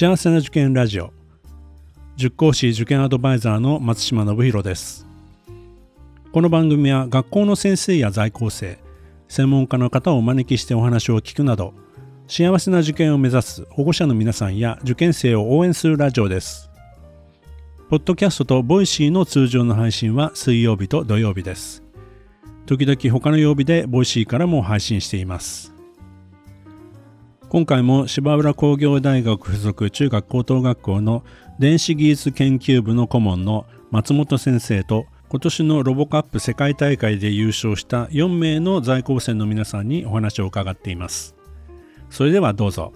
幸せな受験ラジオ。塾講師受験アドバイザーの松島信弘です。この番組は学校の先生や在校生専門家の方をお招きしてお話を聞くなど幸せな受験を目指す保護者の皆さんや受験生を応援するラジオです。ポッドキャストと Voicyの通常の配信は水曜日と土曜日です。時々他の曜日で Voicyからも配信しています。今回も芝浦工業大学附属中学高等学校の電子技術研究部の顧問の松本先生と今年のロボカップ世界大会で優勝した4名の在校生の皆さんにお話を伺っていますそれではどうぞ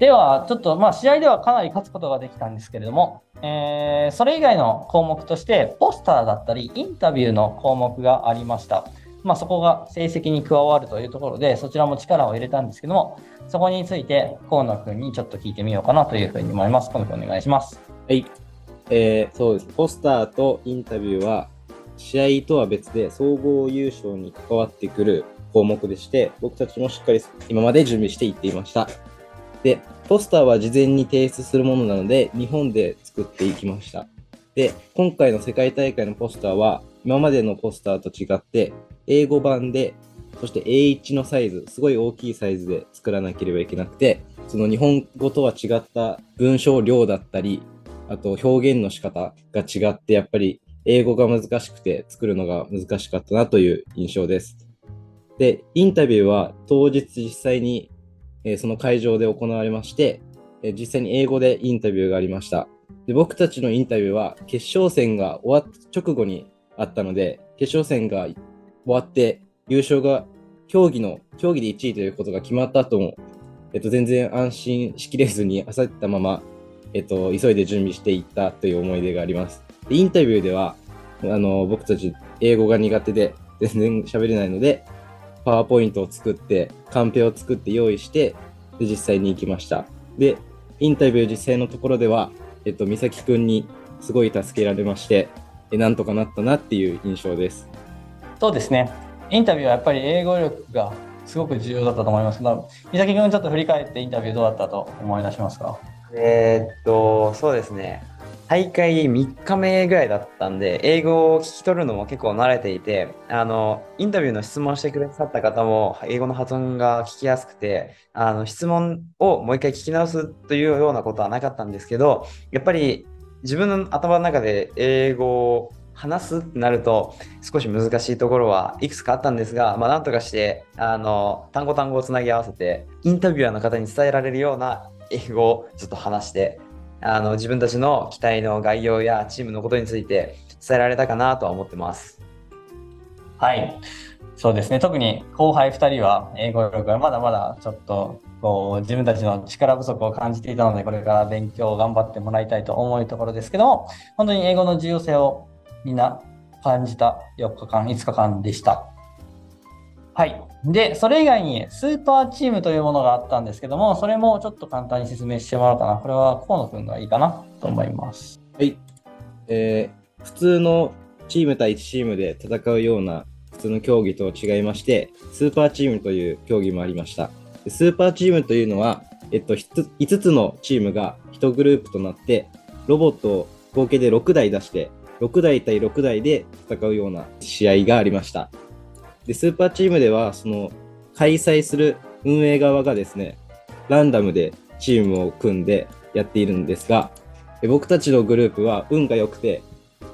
では、ちょっと、まあ、試合ではかなり勝つことができたんですけれども、えー、それ以外の項目として、ポスターだったり、インタビューの項目がありました。まあ、そこが成績に加わるというところで、そちらも力を入れたんですけども、そこについて河野君にちょっと聞いてみようかなというふうに思います。河野君お願いします。はい。えー、そうです。ポスターとインタビューは、試合とは別で総合優勝に関わってくる項目でして、僕たちもしっかり今まで準備していっていました。で、ポスターは事前に提出するものなので、日本で作っていきました。で、今回の世界大会のポスターは、今までのポスターと違って、英語版で、そして A1 のサイズ、すごい大きいサイズで作らなければいけなくて、その日本語とは違った文章量だったり、あと表現の仕方が違って、やっぱり英語が難しくて作るのが難しかったなという印象です。で、インタビューは当日実際にえー、その会場で行われまして、えー、実際に英語でインタビューがありました。で僕たちのインタビューは決勝戦が終わった直後にあったので、決勝戦が終わって優勝が競技の、競技で1位ということが決まった後も、えっと、全然安心しきれずに焦ったまま、えっと、急いで準備していったという思い出があります。でインタビューでは、あの、僕たち英語が苦手で全然喋れないので、パワーポイントを作って、カンペを作って用意して、で、実際に行きました。で、インタビュー実際のところでは、えっと、美咲くんにすごい助けられまして、えなんとかなったなっていう印象です。そうですね。インタビューはやっぱり英語力がすごく重要だったと思いますけど、美咲くんちょっと振り返ってインタビューどうだったと思い出しますか？えー、っと、そうですね。大会3日目ぐらいだったんで、英語を聞き取るのも結構慣れていて、あの、インタビューの質問してくださった方も、英語の発音が聞きやすくて、あの、質問をもう一回聞き直すというようなことはなかったんですけど、やっぱり自分の頭の中で英語話すってなると少し難しいところはいくつかあったんですが、まあ、なんとかしてあの単語単語をつなぎ合わせてインタビュアーの方に伝えられるような英語をちょっと話してあの自分たちの期待の概要やチームのことについて伝えられたかなとは思ってます。はい。そうですね。特に後輩2人は英語力がまだまだちょっとこう自分たちの力不足を感じていたので、これから勉強を頑張ってもらいたいと思うところですけども、本当に英語の重要性をみんな感じた4日間、5日間でした。はい。で、それ以外にスーパーチームというものがあったんですけども、それもちょっと簡単に説明してもらおうかな。これは河野くんがいいかなと思います。はい。えー、普通のチーム対1チームで戦うような普通の競技と違いまして、スーパーチームという競技もありました。スーパーチームというのは、えっと、5つのチームが1グループとなって、ロボットを合計で6台出して、6台対6台で戦うような試合がありました。で、スーパーチームでは、その、開催する運営側がですね、ランダムでチームを組んでやっているんですが、僕たちのグループは運が良くて、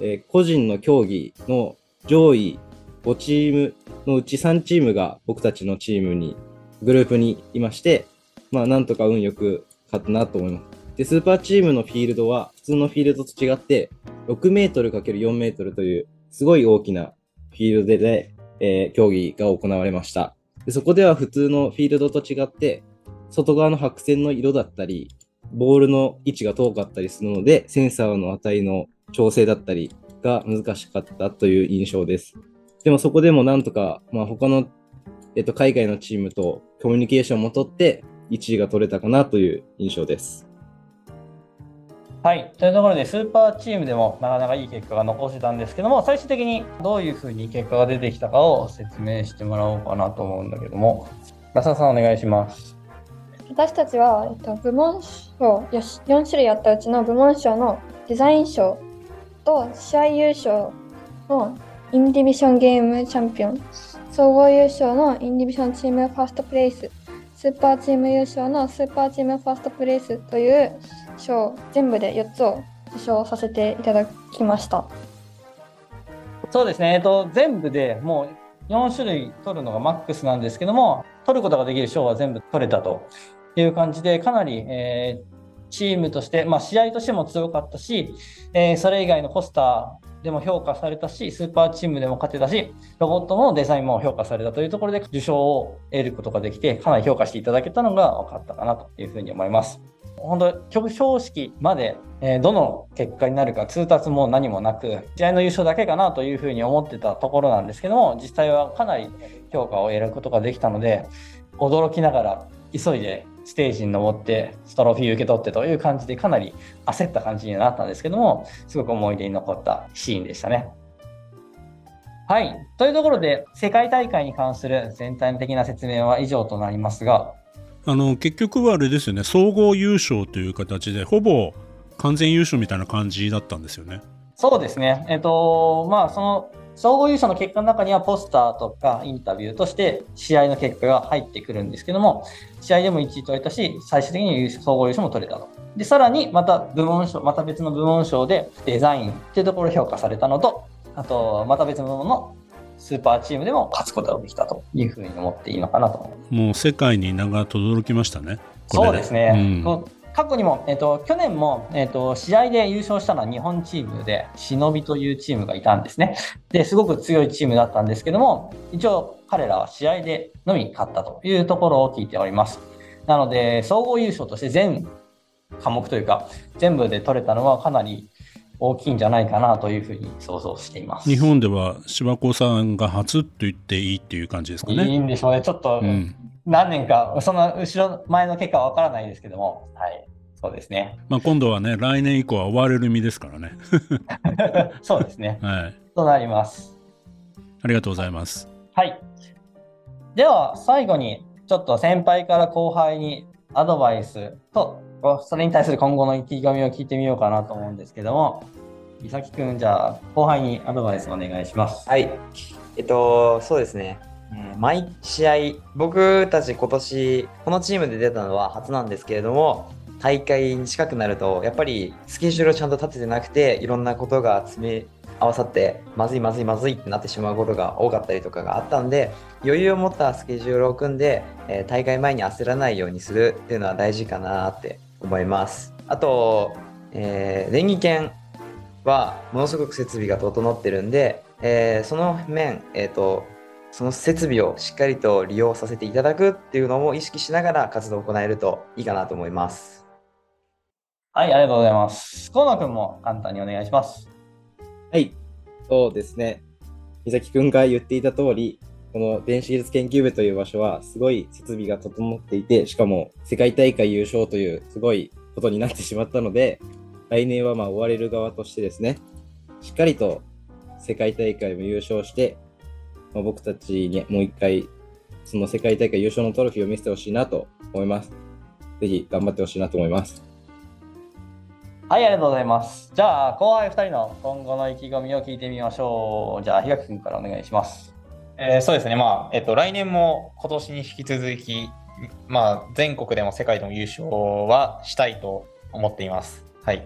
え個人の競技の上位5チームのうち3チームが僕たちのチームに、グループにいまして、まあなんとか運よく勝ったなと思います。で、スーパーチームのフィールドは通のフィールドと違って、6メートル ×4 メートルというすごい大きなフィールドで、えー、競技が行われましたで。そこでは普通のフィールドと違って、外側の白線の色だったり、ボールの位置が遠かったりするので、センサーの値の調整だったりが難しかったという印象です。でもそこでもなんとか、まあ、他の、えっと、海外のチームとコミュニケーションも取って、1位が取れたかなという印象です。はい、というところでスーパーチームでもなかなかいい結果が残せたんですけども最終的にどういうふうに結果が出てきたかを説明してもらおうかなと思うんだけども。ラサさんお願いします。私たちは、えっと、部門賞4種類あったうちの部門賞のデザイン賞と試合優勝の Individual Game Champion。総合優勝の Individual Team First Place。スーパーチーム優勝の Super Team First Place という賞全部で4つを受賞させていただきました。そうですね、えっと、全部でもう4種類取るのがマックスなんですけども、取ることができる賞は全部取れたという感じで、かなり、えーチームとして、まあ、試合としても強かったし、えーそれ以外のポスターでも評価されたし、スーパーチームでも勝てたし、ロボットのデザインも評価されたというところで受賞を得ることができて、かなり評価していただけたのが分かったかなというふうに思います。本当、表彰式まで、えーどの結果になるか通達も何もなく、試合の優勝だけかなというふうに思ってたところなんですけども、実際はかなり評価を得ることができたので、驚きながら急いでステージに登ってトロフィー受け取ってという感じでかなり焦った感じになったんですけども、すごく思い出に残ったシーンでしたね。はい。というところで、世界大会に関する全体的な説明は以上となりますが、あの結局はあれですよね総合優勝という形でほぼ完全優勝みたいな感じだったんですよね。そうですね。えっと、まあ、その、総合優勝の結果の中にはポスターとかインタビューとして試合の結果が入ってくるんですけども、試合でも1位取れたし、最終的に優勝総合優勝も取れたと。で、さらにまた部門賞、また別の部門賞でデザインっていうところを評価されたのと、あと、また別の部門のスーパーチームでも勝つことができたというふうに思っていいのかなと。もう世界に名が轟きましたね。そうですね。うん過去にも、えっと、去年も、えっと、試合で優勝したのは日本チームで、忍びというチームがいたんですね。で、すごく強いチームだったんですけども、一応彼らは試合でのみ勝ったというところを聞いております。なので、総合優勝として全科目というか、全部で取れたのはかなり大きいんじゃないかなというふうに想像しています。日本では芝子さんが初と言っていいっていう感じですかいいね。んでしょうね。ちょっと、うん何年か、その後ろ、前の結果はわからないですけども、はい。そうですね。まあ、今度はね来年以降は追われる身ですからね。そうですね。はい、となります。ありがとうございます。はい。では、最後に、ちょっと先輩から後輩にアドバイスと、それに対する今後の意気込みを聞いてみようかなと思うんですけども、伊崎くん、じゃあ、後輩にアドバイスお願いします。はい。えっと、そうですね。毎試合、僕たち今年、このチームで出たのは初なんですけれども、大会に近くなると、やっぱりスケジュールをちゃんと立ててなくて、いろんなことが詰め合わさって、まずいまずいまずいってなってしまうことが多かったりとかがあったんで、余裕を持ったスケジュールを組んで、えー大会前に焦らないようにするっていうのは大事かなって思います。あと、えー、電気券はものすごく設備が整ってるんで、えーその面、えー、とその設備をしっかりと利用させていただくっていうのも意識しながら活動を行えるといいかなと思います。はい、ありがとうございます。河野くんも簡単にお願いします。はい。そうですね。美咲くんが言っていた通り、この電子技術研究部という場所はすごい設備が整っていて、しかも世界大会優勝というすごいことになってしまったので、来年はまあ追われる側としてですね、しっかりと世界大会も優勝して、まあ、僕たちにもう一回、その世界大会優勝のトロフィーを見せてほしいなと思います。ぜひ頑張ってほしいなと思います。はい、ありがとうございます。じゃあ、後輩2人の今後の意気込みを聞いてみましょう。じゃあ、日垣くんからお願いします。えーそうですね、まあ、えっと、来年も今年に引き続き、まあ、全国でも世界でも優勝はしたいと思っています。はい。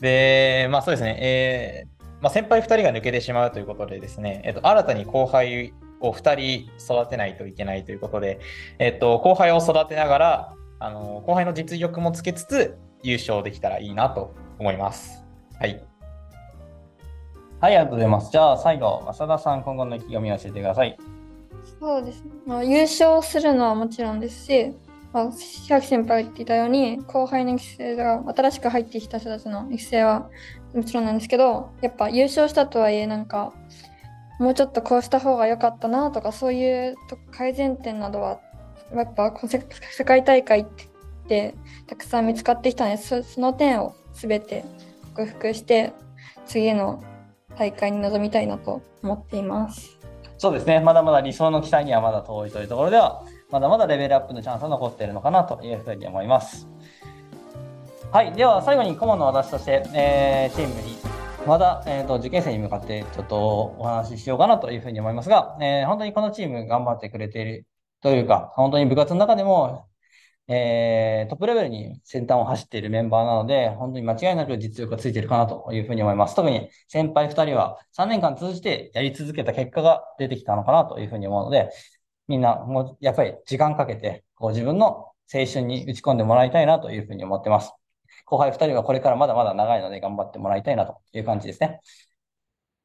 で、まあそうですね、えーまあ、先輩2人が抜けてしまうということでですね、えっと、新たに後輩を2人育てないといけないということで、えっと、後輩を育てながら、あの後輩の実力もつけつつ優勝できたらいいなと思います。はい。はい、ありがとうございます。じゃあ、最後、浅田さん、今後の意気込みを教えてください。そうですね。まあ、優勝するのはもちろんですし、まあ、百先輩が言っていたように、後輩の育成が、新しく入ってきた人たちの育成はもちろんなんですけど、やっぱ優勝したとはいえ、なんか、もうちょっとこうした方が良かったなとか、そういうと改善点などは、やっぱこう世世界大会ってたくさん見つかってきたので、その点を全て克服して、次の大会に臨みたいなと思っています。そうですね、まだまだ理想の期待にはまだ遠いというところではまだまだレベルアップのチャンスは残っているのかなというふうに思います。はい、では最後に顧問の私として、えー、チームにまだ、えーと、受験生に向かってちょっとお話ししようかなというふうに思いますが、えー、本当にこのチーム頑張ってくれているというか、本当に部活の中でも、えー、トップレベルに先端を走っているメンバーなので、本当に間違いなく実力がついているかなというふうに思います。特に先輩2人は3年間通じてやり続けた結果が出てきたのかなというふうに思うので、みんなもうやっぱり時間かけてこう自分の青春に打ち込んでもらいたいなというふうに思ってます。後輩2人はこれからまだまだ長いので頑張ってもらいたいなという感じですね。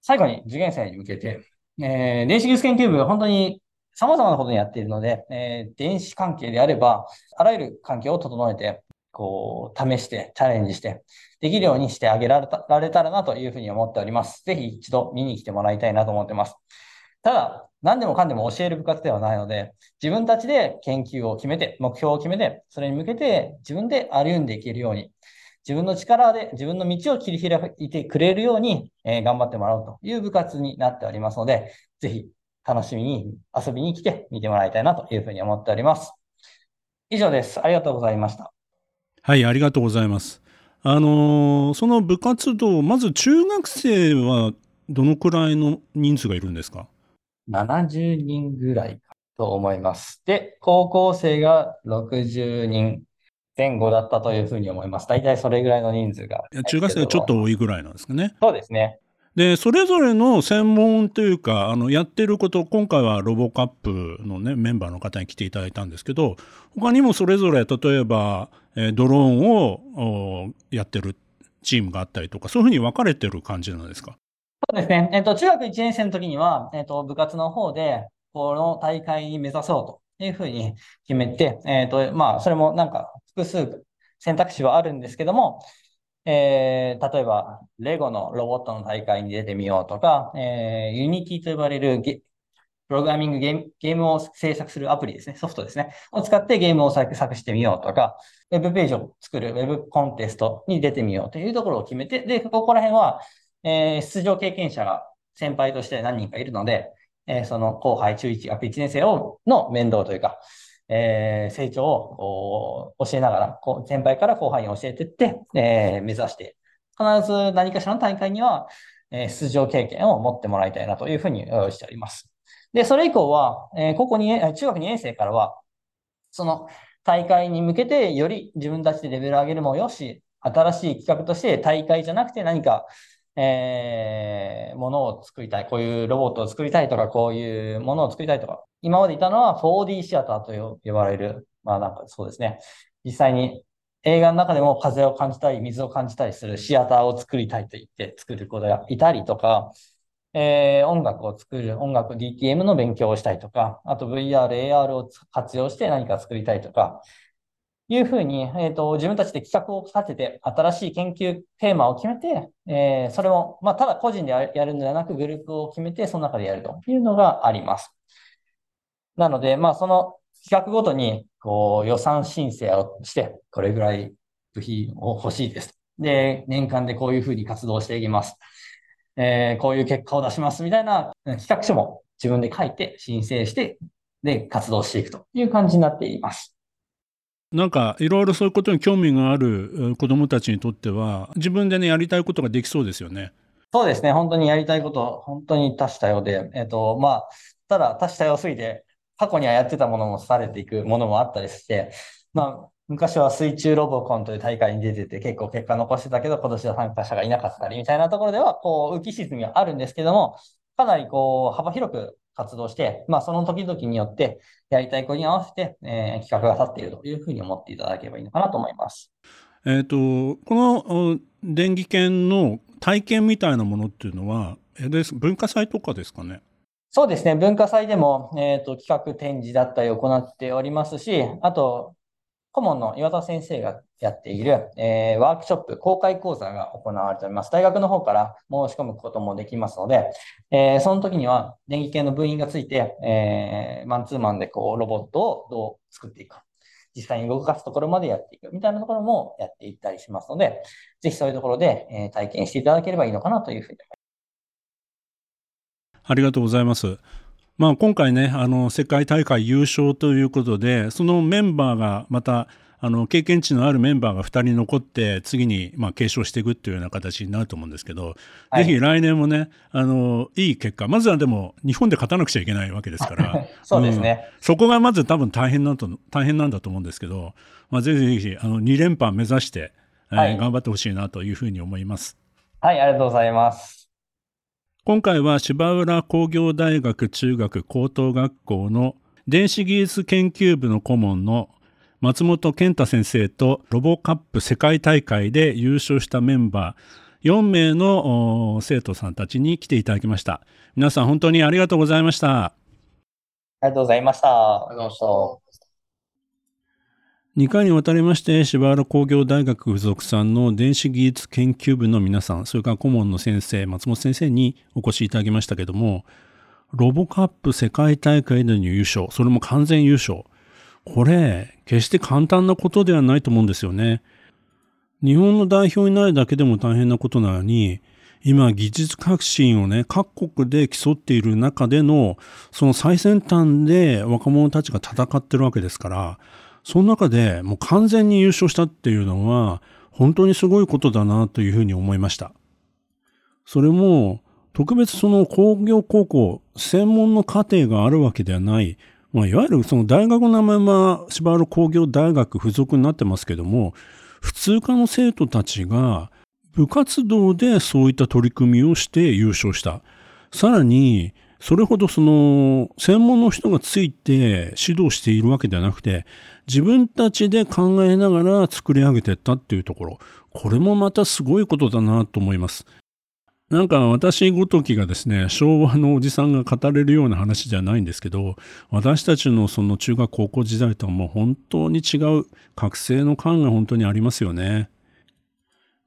最後に受験生に向けて、えー、電子技術研究部は本当に様々なことにやっているので、えー、電子関係であれば、あらゆる環境を整えて、こう、試して、チャレンジして、できるようにしてあげられたられたらなというふうに思っております。ぜひ一度見に来てもらいたいなと思ってます。ただ、何でもかんでも教える部活ではないので、自分たちで研究を決めて、目標を決めて、それに向けて自分で歩んでいけるように、自分の力で自分の道を切り開いてくれるように、えー、頑張ってもらうという部活になっておりますので、ぜひ楽しみに遊びに来て見てもらいたいなというふうに思っております。以上です。ありがとうございました。はい、ありがとうございます。あのー、その部活動、まず中学生はどのくらいの人数がいるんですか ?70 人ぐらいと思います。で、高校生が60人前後だったというふうに思います。大体それぐらいの人数が。中学生はちょっと多いぐらいなんですかね。そうですね。で、それぞれの専門というか、あの、やってること、今回はロボカップのね、メンバーの方に来ていただいたんですけど、他にもそれぞれ、例えば、えドローンをやってるチームがあったりとか、そういうふうに分かれてる感じなんですか？そうですね。えっと、中学1年生の時には、えっと、部活の方で、この大会に目指そうというふうに決めて、えっと、まあ、それもなんか、複数選択肢はあるんですけども、えー、例えば、レゴのロボットの大会に出てみようとか、えー、 Unity と呼ばれるゲプログラミングゲームゲームを制作するアプリですね、ソフトですね、を使ってゲームを作成してみようとか、ウェブページを作るウェブコンテストに出てみようというところを決めて、で、ここら辺は、えー、出場経験者が先輩として何人かいるので、えー、その後輩中1、学1年生をの面倒というか、えー、成長を教えながら、先輩から後輩に教えていって、えー、目指して、必ず何かしらの大会には、えー、出場経験を持ってもらいたいなというふうにしております。で、それ以降は、えー、高校に、中学2年生からは、その大会に向けてより自分たちでレベル上げるもよし、新しい企画として大会じゃなくて何か、えー、ものを作りたい。こういうロボットを作りたいとか、こういうものを作りたいとか。今までいたのは 4D シアターと呼ばれる、まあなんかそうですね。実際に映画の中でも風を感じたり、水を感じたりするシアターを作りたいと言って作る子がいたりとか、えー、音楽を作る、音楽 DTM の勉強をしたいとか、あと VR、AR を活用して何か作りたいとか、いうふうに、えっ、ー、と、自分たちで企画を立てて、新しい研究テーマを決めて、えー、それを、まあ、ただ個人でやるのではなく、グループを決めて、その中でやるというのがあります。なので、まあ、その企画ごとに、こう、予算申請をして、これぐらい部品を欲しいです。で、年間でこういうふうに活動していきます。えー、こういう結果を出しますみたいな企画書も自分で書いて申請して、で、活動していくという感じになっています。なんかいろいろそういうことに興味がある子どもたちにとっては自分でねやりたいことができそうですよね。そうですね。本当にやりたいこと、本当に多種多様で、えっ、ー、と、まあ、ただ多種多様すぎて、過去にはやってたものもされていくものもあったりして、まあ、昔は水中ロボコンという大会に出てて結構結果残してたけど、今年は参加者がいなかったりみたいなところでは、こう、浮き沈みはあるんですけども、かなりこう、幅広く活動して、まあ、その時々によってやりたい子に合わせて、えー、企画が立っているというふうに思っていただければいいのかなと思います。えっ、と、この電気研の体験みたいなものっていうのは、えー、文化祭とかですかね？そうですね。文化祭でも、えっ、ー、と、企画展示だったり行っておりますし、あと、顧問の岩田先生がやっている、えー、ワークショップ、公開講座が行われております。大学の方から申し込むこともできますので、えー、その時には電気系の部員がついて、えー、マンツーマンでこうロボットをどう作っていくか、実際に動かすところまでやっていくみたいなところもやっていったりしますので、ぜひそういうところで、え、体験していただければいいのかなというふうに思います。ありがとうございます。まあ、今回ね、あの、世界大会優勝ということで、そのメンバーがまた、あの、経験値のあるメンバーが2人残って、次に、まあ、継承していくっていうような形になると思うんですけど、はい、ぜひ来年もね、あの、いい結果、まずはでも、日本で勝たなくちゃいけないわけですから、そうですね、うん、そこがまず多分大変なんと、大変なんだと思うんですけど、まあ、ぜひぜひ、あの、2連覇目指して、はい、えー、頑張ってほしいなというふうに思います。はい、ありがとうございます。今回は芝浦工業大学中学高等学校の電子技術研究部の顧問の松本健太先生とロボカップ世界大会で優勝したメンバー4名の生徒さんたちに来ていただきました。皆さん本当にありがとうございました。ありがとうございました。ありがとうございました。2回にわたりまして柴原工業大学附属さんの電子技術研究部の皆さんそれから顧問の先生松本先生にお越しいただきましたけどもロボカップ世界大会での優勝それも完全優勝。これ決して簡単なことではないと思うんですよね。日本の代表になるだけでも大変なことなのに今技術革新をね各国で競っている中でのその最先端で若者たちが戦ってるわけですからその中でもう完全に優勝したっていうのは本当にすごいことだなというふうに思いました。それも特別その工業高校専門の課程があるわけではない、まあ、いわゆるその大学の名前は芝原工業大学附属になってますけども普通科の生徒たちが部活動でそういった取り組みをして優勝した。さらにそれほどその専門の人がついて指導しているわけではなくて自分たちで考えながら作り上げていったっていうところこれもまたすごいことだなと思います。なんか私ごときがですね、昭和のおじさんが語れるような話じゃないんですけど、私たちのその中学高校時代とはもう本当に違う覚醒の感が本当にありますよね。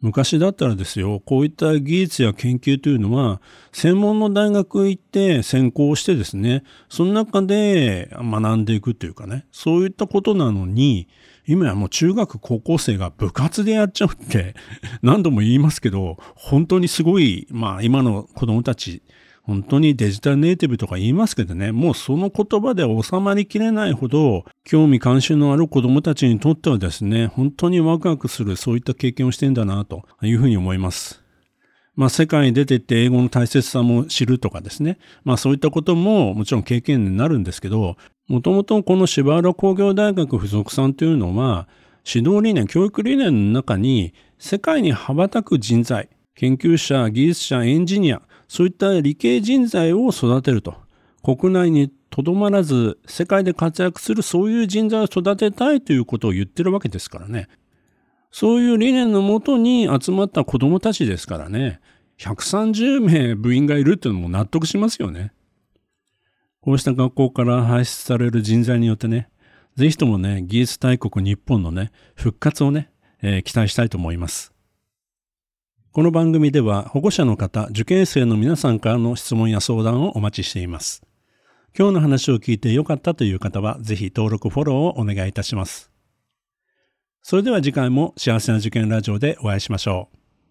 昔だったらですよ、こういった技術や研究というのは、専門の大学行って専攻してですね、その中で学んでいくというかね、そういったことなのに、今やもう中学高校生が部活でやっちゃうって何度も言いますけど、本当にすごい、まあ今の子供たち、本当にデジタルネイティブとか言いますけどね、もうその言葉で収まりきれないほど、興味関心のある子供たちにとってはですね、本当にワクワクするそういった経験をしてんだなというふうに思います。まあ世界に出てって英語の大切さも知るとかですね、まあそういったことももちろん経験になるんですけど、もともとこの芝原工業大学附属さんというのは、指導理念、教育理念の中に世界に羽ばたく人材、研究者、技術者、エンジニア、そういった理系人材を育てると。国内にとどまらず世界で活躍するそういう人材を育てたいということを言ってるわけですからね。そういう理念のもとに集まった子供たちですからね。130名部員がいるっていうのも納得しますよね。こうした学校から輩出される人材によってね、ぜひともね、技術大国日本のね、復活をね、えー、期待したいと思います。この番組では保護者の方、受験生の皆さんからの質問や相談をお待ちしています。今日の話を聞いてよかったという方は、ぜひ登録、フォローをお願いいたします。それでは次回も幸せな受験ラジオでお会いしましょう。